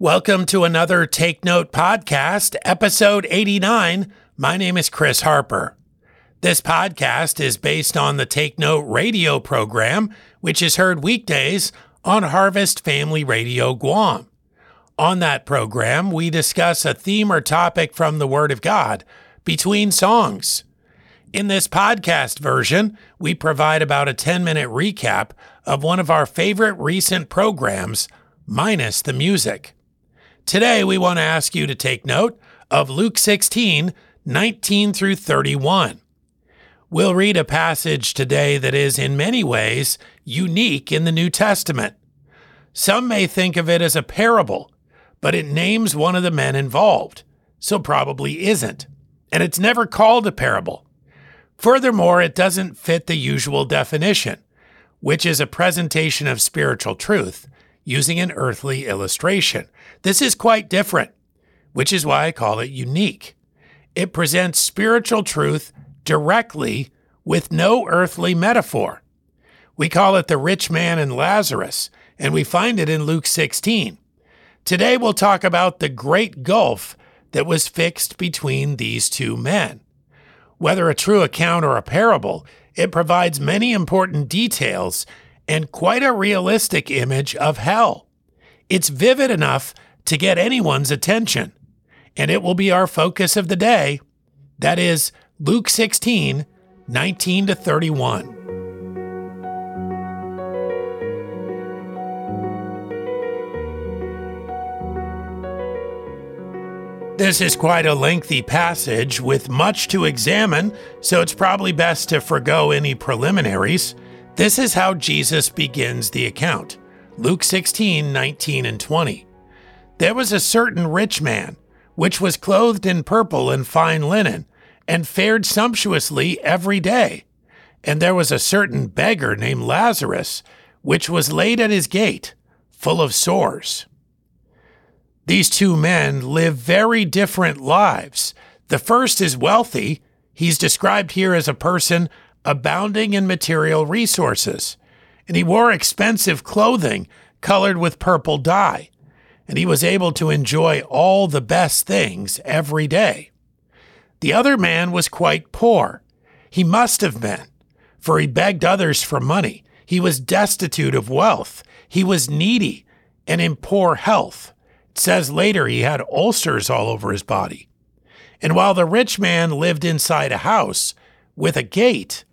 Welcome to another Take Note podcast, episode 89. My name is Chris Harper. This podcast is based on the Take Note radio program, which is heard weekdays on Harvest Family Radio Guam. On that program, we discuss a theme or topic from the Word of God between songs. In this podcast version, we provide about a 10 minute recap of one of our favorite recent programs, minus the music. Today, we want to ask you to take note of Luke 16, 19 through 31. We'll read a passage today that is, in many ways, unique in the New Testament. Some may think of it as a parable, but it names one of the men involved, so probably isn't. And it's never called a parable. Furthermore, it doesn't fit the usual definition, which is a presentation of spiritual truth using an earthly illustration. This is quite different, which is why I call it unique. It presents spiritual truth directly with no earthly metaphor. We call it the rich man and Lazarus, and we find it in Luke 16. Today we'll talk about the great gulf that was fixed between these two men. Whether a true account or a parable, it provides many important details and quite a realistic image of hell. It's vivid enough to get anyone's attention, and it will be our focus of the day. That is Luke 16, 19 to 31. This is quite a lengthy passage with much to examine, so it's probably best to forego any preliminaries. This is how Jesus begins the account Luke 16, 19, and 20. There was a certain rich man, which was clothed in purple and fine linen, and fared sumptuously every day. And there was a certain beggar named Lazarus, which was laid at his gate, full of sores. These two men live very different lives. The first is wealthy. He's described here as a person abounding in material resources. And he wore expensive clothing colored with purple dye. And he was able to enjoy all the best things every day. The other man was quite poor. He must have been, for he begged others for money. He was destitute of wealth. He was needy and in poor health. It says later he had ulcers all over his body. And while the rich man lived inside a house with a gate,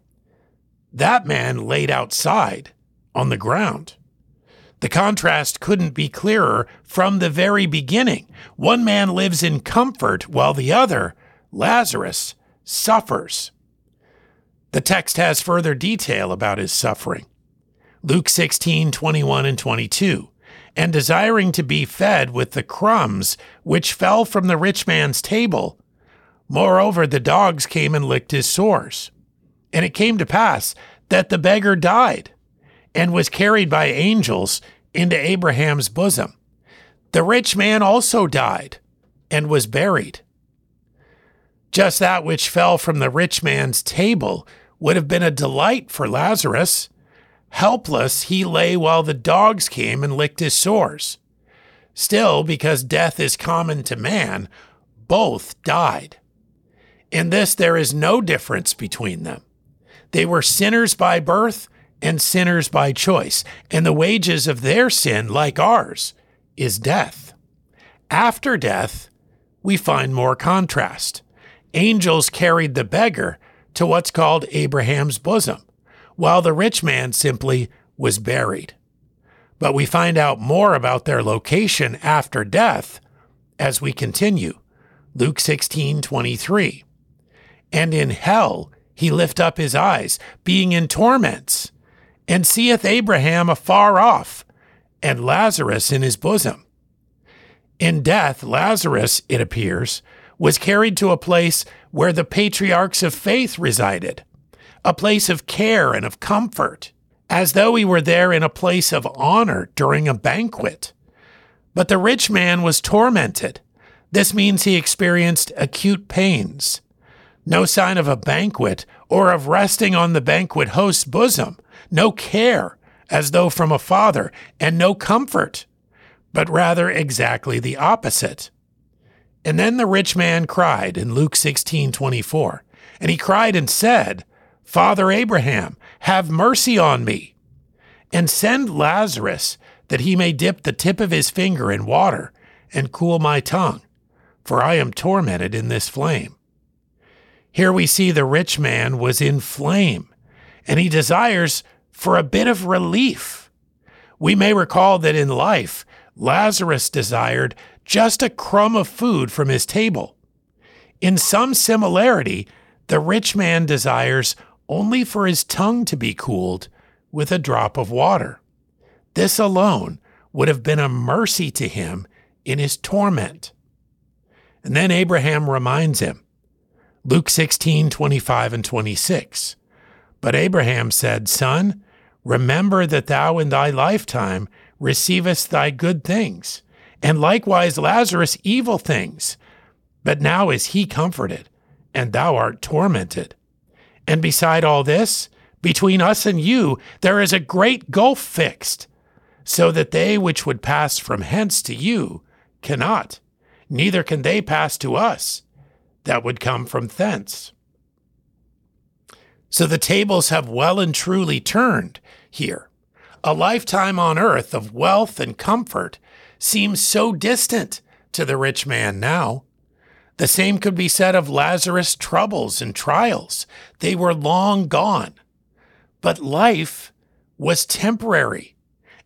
that man laid outside on the ground. The contrast couldn't be clearer from the very beginning. One man lives in comfort while the other, Lazarus, suffers. The text has further detail about his suffering. Luke 16, 21 and 22 and desiring to be fed with the crumbs which fell from the rich man's table. Moreover, the dogs came and licked his sores. And it came to pass that the beggar died and was carried by angels into Abraham's bosom. The rich man also died and was buried. Just that which fell from the rich man's table would have been a delight for Lazarus Helpless, he lay while the dogs came and licked his sores. Still, because death is common to man, both died. In this, there is no difference between them. They were sinners by birth and sinners by choice, and the wages of their sin, like ours, is death. After death, we find more contrast. Angels carried the beggar to what's called Abraham's bosom while the rich man simply was buried. But we find out more about their location after death as we continue. Luke 16 23. And in hell he lift up his eyes, being in torments, and seeth Abraham afar off, and Lazarus in his bosom. In death, Lazarus, it appears, was carried to a place where the patriarchs of faith resided, a place of care and of comfort, as though he were there in a place of honor during a banquet. But the rich man was tormented. This means he experienced acute pains. No sign of a banquet or of resting on the banquet host's bosom. No care, as though from a father, and no comfort. but rather exactly the opposite. And then the rich man cried in Luke 16 24. And he cried and said, Father Abraham, have mercy on me, and send Lazarus that he may dip the tip of his finger in water and cool my tongue, for I am tormented in this flame. Here we see the rich man was in flame, and he desires for a bit of relief. We may recall that in life, Lazarus desired just a crumb of food from his table. In some similarity, the rich man desires only for his tongue to be cooled with a drop of water. This alone would have been a mercy to him in his torment. And then Abraham reminds him Luke 16, 25 and 26. But Abraham said, Son, remember that thou in thy lifetime receivest thy good things, and likewise Lazarus evil things. But now is he comforted, and thou art tormented. And beside all this, between us and you, there is a great gulf fixed, so that they which would pass from hence to you cannot, neither can they pass to us that would come from thence. So the tables have well and truly turned here. A lifetime on earth of wealth and comfort seems so distant to the rich man now. The same could be said of Lazarus' troubles and trials. They were long gone. But life was temporary,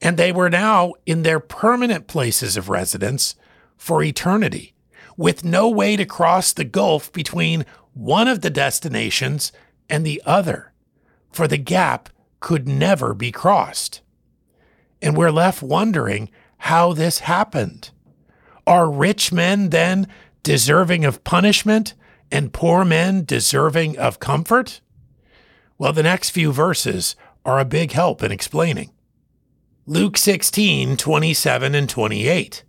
and they were now in their permanent places of residence for eternity, with no way to cross the gulf between one of the destinations and the other, for the gap could never be crossed. And we're left wondering how this happened. Are rich men then deserving of punishment and poor men deserving of comfort? Well, the next few verses are a big help in explaining. Luke 16, 27 and 28.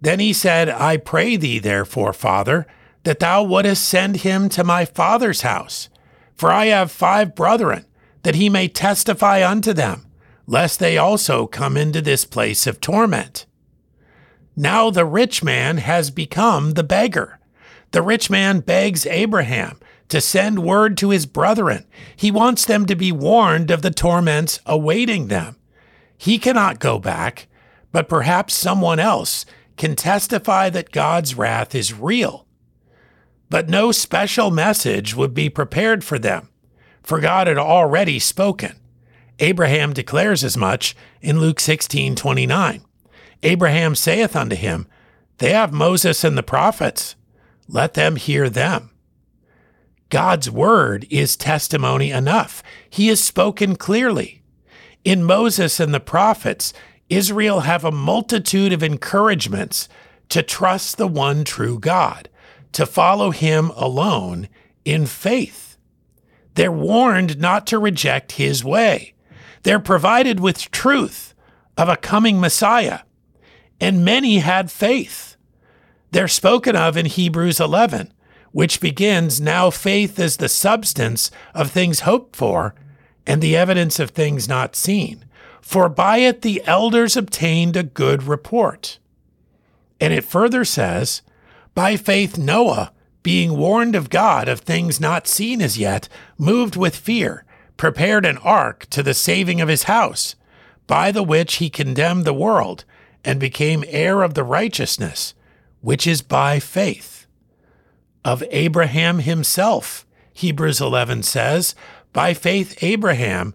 Then he said, I pray thee, therefore, Father, that thou wouldest send him to my father's house. For I have five brethren, that he may testify unto them, lest they also come into this place of torment. Now the rich man has become the beggar. The rich man begs Abraham to send word to his brethren. He wants them to be warned of the torments awaiting them. He cannot go back, but perhaps someone else can testify that God's wrath is real. But no special message would be prepared for them, for God had already spoken. Abraham declares as much in Luke 16 29. Abraham saith unto him, They have Moses and the prophets. Let them hear them. God's word is testimony enough. He has spoken clearly. In Moses and the prophets, Israel have a multitude of encouragements to trust the one true God, to follow him alone in faith. They're warned not to reject his way. They're provided with truth of a coming Messiah and many had faith. They're spoken of in Hebrews 11, which begins Now faith is the substance of things hoped for and the evidence of things not seen. For by it the elders obtained a good report. And it further says, By faith Noah, being warned of God of things not seen as yet, moved with fear, prepared an ark to the saving of his house, by the which he condemned the world and became heir of the righteousness, which is by faith. Of Abraham himself, Hebrews 11 says, By faith, Abraham,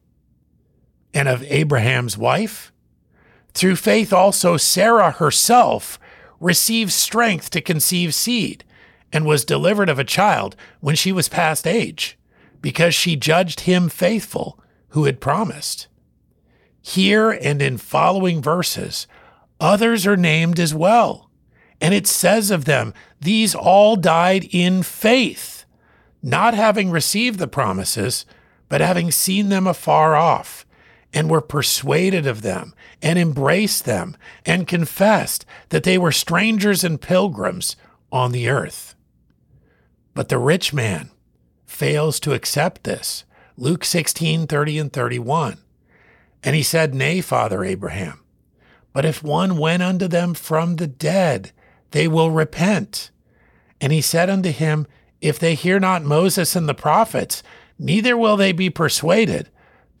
And of Abraham's wife? Through faith also Sarah herself received strength to conceive seed, and was delivered of a child when she was past age, because she judged him faithful who had promised. Here and in following verses Others are named as well And it says of them, These all died in faith, not having received the promises, but having seen them afar off, and were persuaded of them, and embraced them, and confessed that they were strangers and pilgrims on the earth. But the rich man fails to accept this. Luke 16, 30 and 31. And he said, Nay, Father Abraham, but if one went unto them from the dead, they will repent. And he said unto him, If they hear not Moses and the prophets, neither will they be persuaded,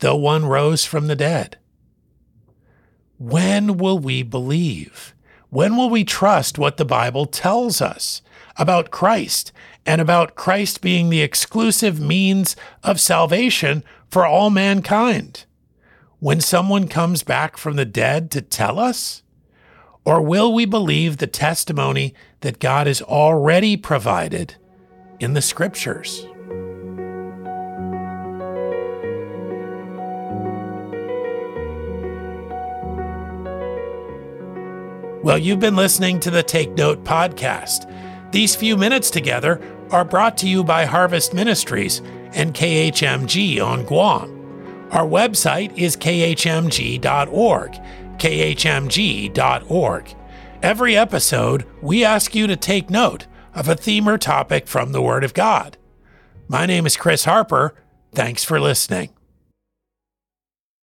though one rose from the dead. When will we believe? When will we trust what the Bible tells us about Christ and about Christ being the exclusive means of salvation for all mankind? When someone comes back from the dead to tell us? Or will we believe the testimony that God has already provided in the scriptures? Well, you've been listening to the Take Note podcast. These few minutes together are brought to you by Harvest Ministries and KHMG on Guam. Our website is khmg.org khmg.org. Every episode, we ask you to take note of a theme or topic from the Word of God. My name is Chris Harper. Thanks for listening.